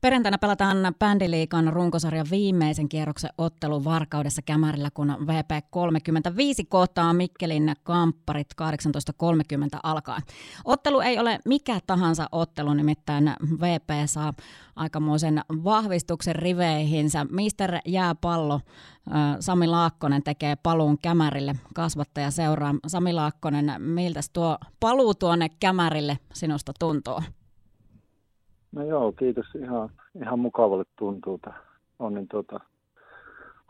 Perjantaina pelataan Bändiliikan runkosarjan viimeisen kierroksen ottelu Varkaudessa Kämärillä, kun VP 35 kohtaa Mikkelin kampparit 18.30 alkaa. Ottelu ei ole mikä tahansa ottelu, nimittäin VP saa aikamoisen vahvistuksen riveihinsä. Mister Jääpallo Sami Laakkonen tekee paluun Kämärille kasvattaja seuraa. Sami Laakkonen, miltä tuo paluu tuonne Kämärille sinusta tuntuu? No joo, kiitos. Ihan, ihan mukavalle tuntuu. On, niin tuota,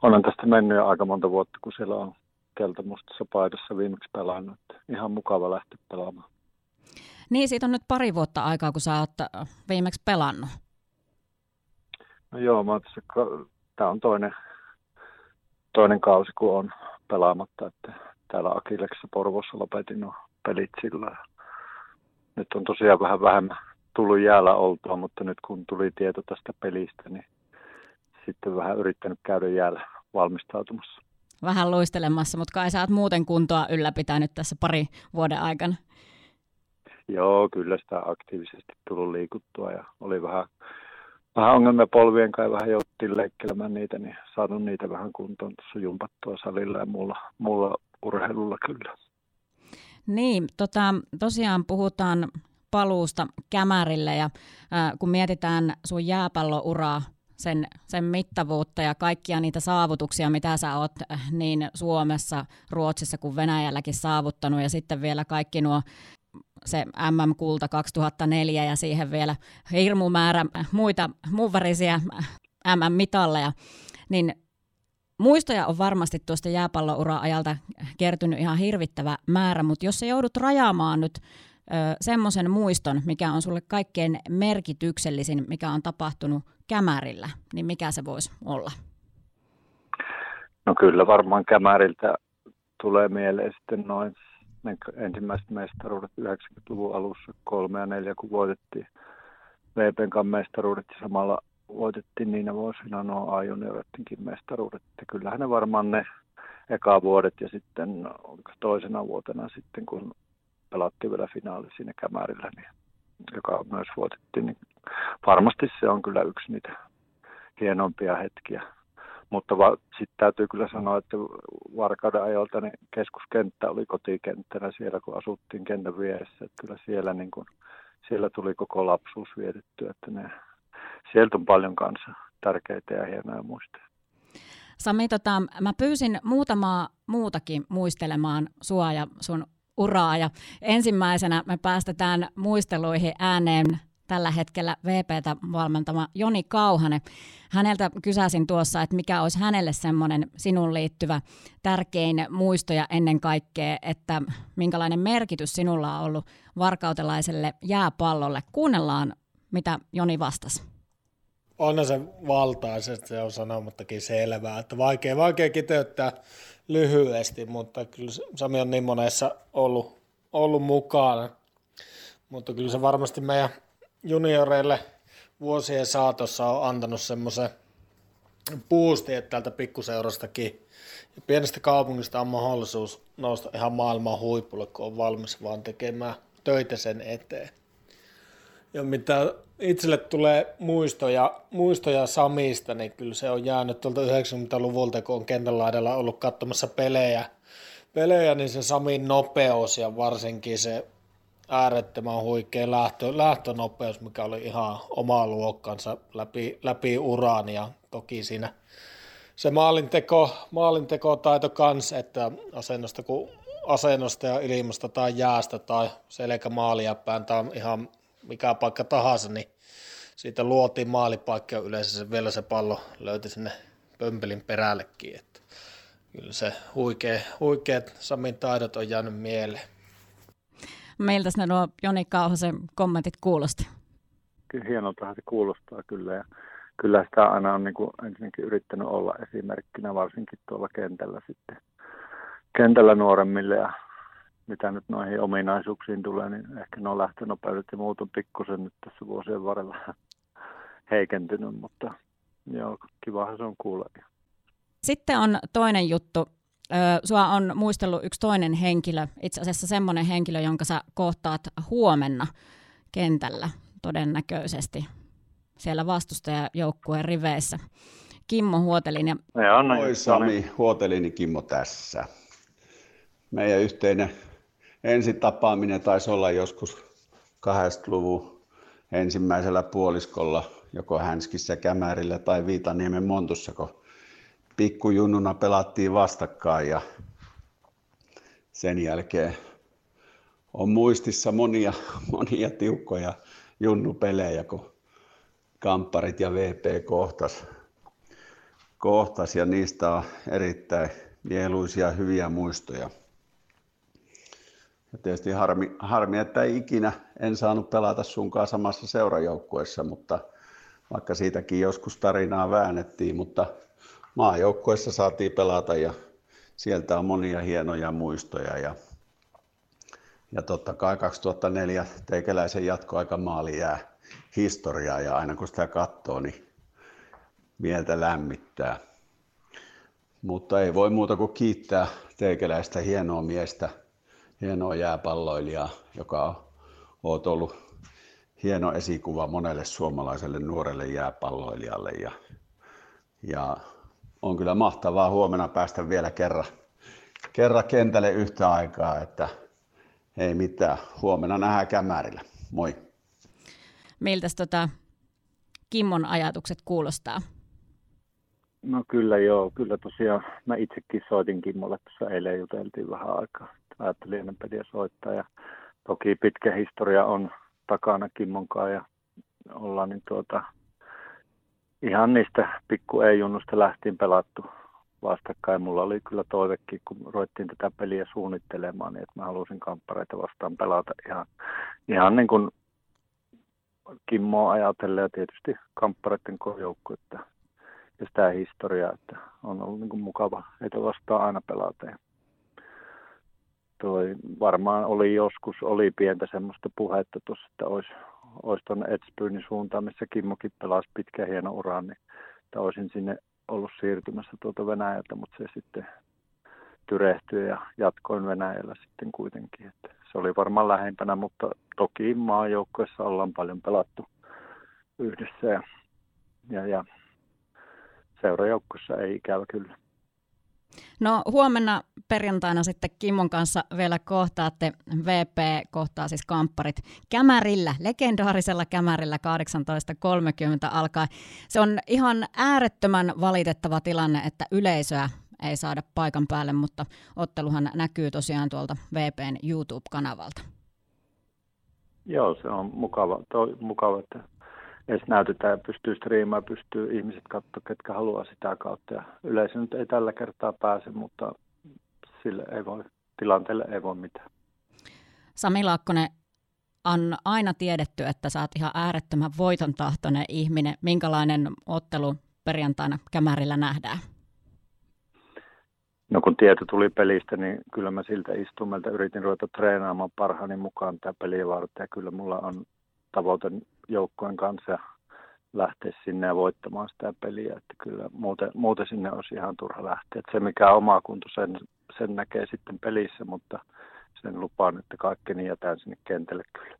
olen tästä mennyt jo aika monta vuotta, kun siellä on keltamustassa paidassa viimeksi pelannut. Ihan mukava lähteä pelaamaan. Niin, siitä on nyt pari vuotta aikaa, kun sä oot äh, viimeksi pelannut. No joo, mä tässä, tämä on toinen, toinen kausi, kun on pelaamatta. Että täällä Akileksessa Porvossa lopetin no pelit sillä. Nyt on tosiaan vähän vähemmän tullut jäällä oltua, mutta nyt kun tuli tieto tästä pelistä, niin sitten vähän yrittänyt käydä jäällä valmistautumassa. Vähän luistelemassa, mutta kai sä oot muuten kuntoa ylläpitänyt tässä pari vuoden aikana. Joo, kyllä sitä aktiivisesti tullut liikuttua ja oli vähän, vähän ongelmia polvien kanssa vähän jouttiin leikkelemään niitä, niin saanut niitä vähän kuntoon tuossa jumpattua salilla ja muulla, muulla urheilulla kyllä. Niin, tota, tosiaan puhutaan paluusta Kämärille ja äh, kun mietitään sun jääpallouraa, sen, sen mittavuutta ja kaikkia niitä saavutuksia, mitä sä oot niin Suomessa, Ruotsissa kuin Venäjälläkin saavuttanut ja sitten vielä kaikki nuo se MM-kulta 2004 ja siihen vielä hirmu määrä muita muunvärisiä MM-mitalleja, niin muistoja on varmasti tuosta jääpalloura-ajalta kertynyt ihan hirvittävä määrä, mutta jos sä joudut rajaamaan nyt semmoisen muiston, mikä on sulle kaikkein merkityksellisin, mikä on tapahtunut Kämärillä, niin mikä se voisi olla? No kyllä varmaan Kämäriltä tulee mieleen sitten noin ensimmäiset mestaruudet 90-luvun alussa, kolme ja neljä, kun voitettiin VPn mestaruudet ja samalla voitettiin niinä vuosina nuo A-juniorittenkin mestaruudet. Että kyllähän ne varmaan ne eka vuodet ja sitten toisena vuotena sitten, kun pelattiin vielä finaali siinä Kämärillä, niin, joka myös voitettiin, niin varmasti se on kyllä yksi niitä hienompia hetkiä. Mutta va- sitten täytyy kyllä sanoa, että Varkauden ajalta niin keskuskenttä oli kotikenttänä siellä, kun asuttiin kentän vieressä. Että kyllä siellä, niin kun, siellä tuli koko lapsuus vietetty, että ne, sieltä on paljon kanssa tärkeitä ja hienoja muistoja. Sami, tota, mä pyysin muutamaa muutakin muistelemaan sua ja sun uraa. Ja ensimmäisenä me päästetään muisteluihin ääneen tällä hetkellä VPtä valmentama Joni Kauhanen. Häneltä kysäsin tuossa, että mikä olisi hänelle semmoinen sinun liittyvä tärkein muisto ja ennen kaikkea, että minkälainen merkitys sinulla on ollut varkautelaiselle jääpallolle. Kuunnellaan, mitä Joni vastasi. On se valtaisesti, se on sanomattakin selvää, että vaikea, vaikea kiteyttää lyhyesti, mutta kyllä Sami on niin monessa ollut, ollut mukana. Mutta kyllä se varmasti meidän junioreille vuosien saatossa on antanut semmoisen boosti, että täältä pikkuseurastakin ja pienestä kaupungista on mahdollisuus nousta ihan maailman huipulle, kun on valmis vaan tekemään töitä sen eteen. Ja mitä itselle tulee muistoja, muistoja Samista, niin kyllä se on jäänyt tuolta 90-luvulta, kun on kentän laidalla ollut katsomassa pelejä, pelejä, niin se Samin nopeus ja varsinkin se äärettömän huikea lähtö, lähtönopeus, mikä oli ihan oma luokkansa läpi, läpi uraan. Ja toki siinä se maalinteko, maalinteko taito kans, että asennosta, kun asennosta ja ilmasta tai jäästä tai selkämaalia päin, tämä on ihan mikä paikka tahansa, niin siitä luotiin maalipaikka ja yleensä se, vielä se pallo löyti sinne pömpelin perällekin. Että kyllä se huikea, huikeat Samin taidot on jäänyt mieleen. Meiltä ne nuo Joni Kauhasen kommentit kuulosti. Hienoltahan se kuulostaa kyllä ja kyllä sitä aina on niin kuin ensinnäkin yrittänyt olla esimerkkinä varsinkin tuolla kentällä sitten kentällä nuoremmille ja mitä nyt noihin ominaisuuksiin tulee, niin ehkä nuo lähtönopeudet ja muut on pikkusen nyt tässä vuosien varrella heikentynyt, mutta joo, kivahan se on kuulla. Sitten on toinen juttu. Sua on muistellut yksi toinen henkilö, itse asiassa semmoinen henkilö, jonka sä kohtaat huomenna kentällä todennäköisesti. siellä vastustajajoukkueen riveissä. Kimmo Huotelin. Ja... Oi Sami, Huotelin Kimmo tässä. Meidän yhteinen ensitapaaminen taisi olla joskus 80-luvun ensimmäisellä puoliskolla, joko Hänskissä, Kämärillä tai Viitaniemen Montussa, kun pikkujunnuna pelattiin vastakkain ja sen jälkeen on muistissa monia, monia tiukkoja junnupelejä, kun kampparit ja VP kohtas, kohtas ja niistä on erittäin mieluisia hyviä muistoja. Ja tietysti harmi, harmi, että ei ikinä en saanut pelata sunkaan samassa seurajoukkueessa, mutta vaikka siitäkin joskus tarinaa väännettiin, mutta maajoukkueessa saatiin pelata ja sieltä on monia hienoja muistoja. Ja, ja totta kai 2004 teikäläisen jatkoaika maali jää historiaa ja aina kun sitä katsoo, niin mieltä lämmittää. Mutta ei voi muuta kuin kiittää teikäläistä hienoa miestä – hienoa jääpalloilijaa, joka on, oot ollut hieno esikuva monelle suomalaiselle nuorelle jääpalloilijalle. Ja, ja on kyllä mahtavaa huomenna päästä vielä kerran, kerran kentälle yhtä aikaa, että ei mitään. Huomenna nähdään Kämärillä. Moi. Miltä tota Kimmon ajatukset kuulostaa? No kyllä joo, kyllä tosiaan mä itsekin soitin Kimmolle, tuossa eilen juteltiin vähän aikaa ajattelin peliä soittaa. Ja toki pitkä historia on takana Kimmonkaan ja ollaan niin tuota, ihan niistä pikku ei-junnusta lähtien pelattu vastakkain. Mulla oli kyllä toivekin, kun ruvettiin tätä peliä suunnittelemaan, niin että mä halusin kamppareita vastaan pelata ihan, ihan niin kuin Kimmoa ajatellen ja tietysti kamppareiden joukkuetta ja sitä historiaa, että on ollut niin kuin mukava heitä vastaan aina pelata. Ja toi varmaan oli joskus, oli pientä semmoista puhetta tuossa, että olisi, olisi tuonne Edspyynin suuntaan, missä Kimmokin pelasi pitkä hieno uran, niin että olisin sinne ollut siirtymässä tuota Venäjältä, mutta se sitten tyrehtyi ja jatkoin Venäjällä sitten kuitenkin. Että se oli varmaan lähempänä, mutta toki maajoukkueessa ollaan paljon pelattu yhdessä ja, ja, ja seurajoukkueessa ei ikävä kyllä. No huomenna perjantaina sitten Kimmon kanssa vielä kohtaatte. VP kohtaa siis kampparit Kämärillä, legendaarisella Kämärillä 18.30 alkaa. Se on ihan äärettömän valitettava tilanne, että yleisöä ei saada paikan päälle, mutta otteluhan näkyy tosiaan tuolta VPn YouTube-kanavalta. Joo, se on mukava, toi, mukava että edes näytetään ja pystyy striimaamaan, pystyy ihmiset katsoa, ketkä haluaa sitä kautta. Ja yleisö nyt ei tällä kertaa pääse, mutta sille ei voi, tilanteelle ei voi mitään. Sami Laakkonen, on aina tiedetty, että sä oot ihan äärettömän voiton tahtoinen ihminen. Minkälainen ottelu perjantaina Kämärillä nähdään? No kun tieto tuli pelistä, niin kyllä mä siltä istumelta yritin ruveta treenaamaan parhaani mukaan tämä peliä varten. Ja kyllä mulla on tavoite joukkojen kanssa ja lähteä sinne ja voittamaan sitä peliä. Että kyllä muuten, muuten sinne olisi ihan turha lähteä. Että se mikä on oma kunto, sen, sen näkee sitten pelissä, mutta sen lupaan, että kaikkeni jätän sinne kentälle kyllä.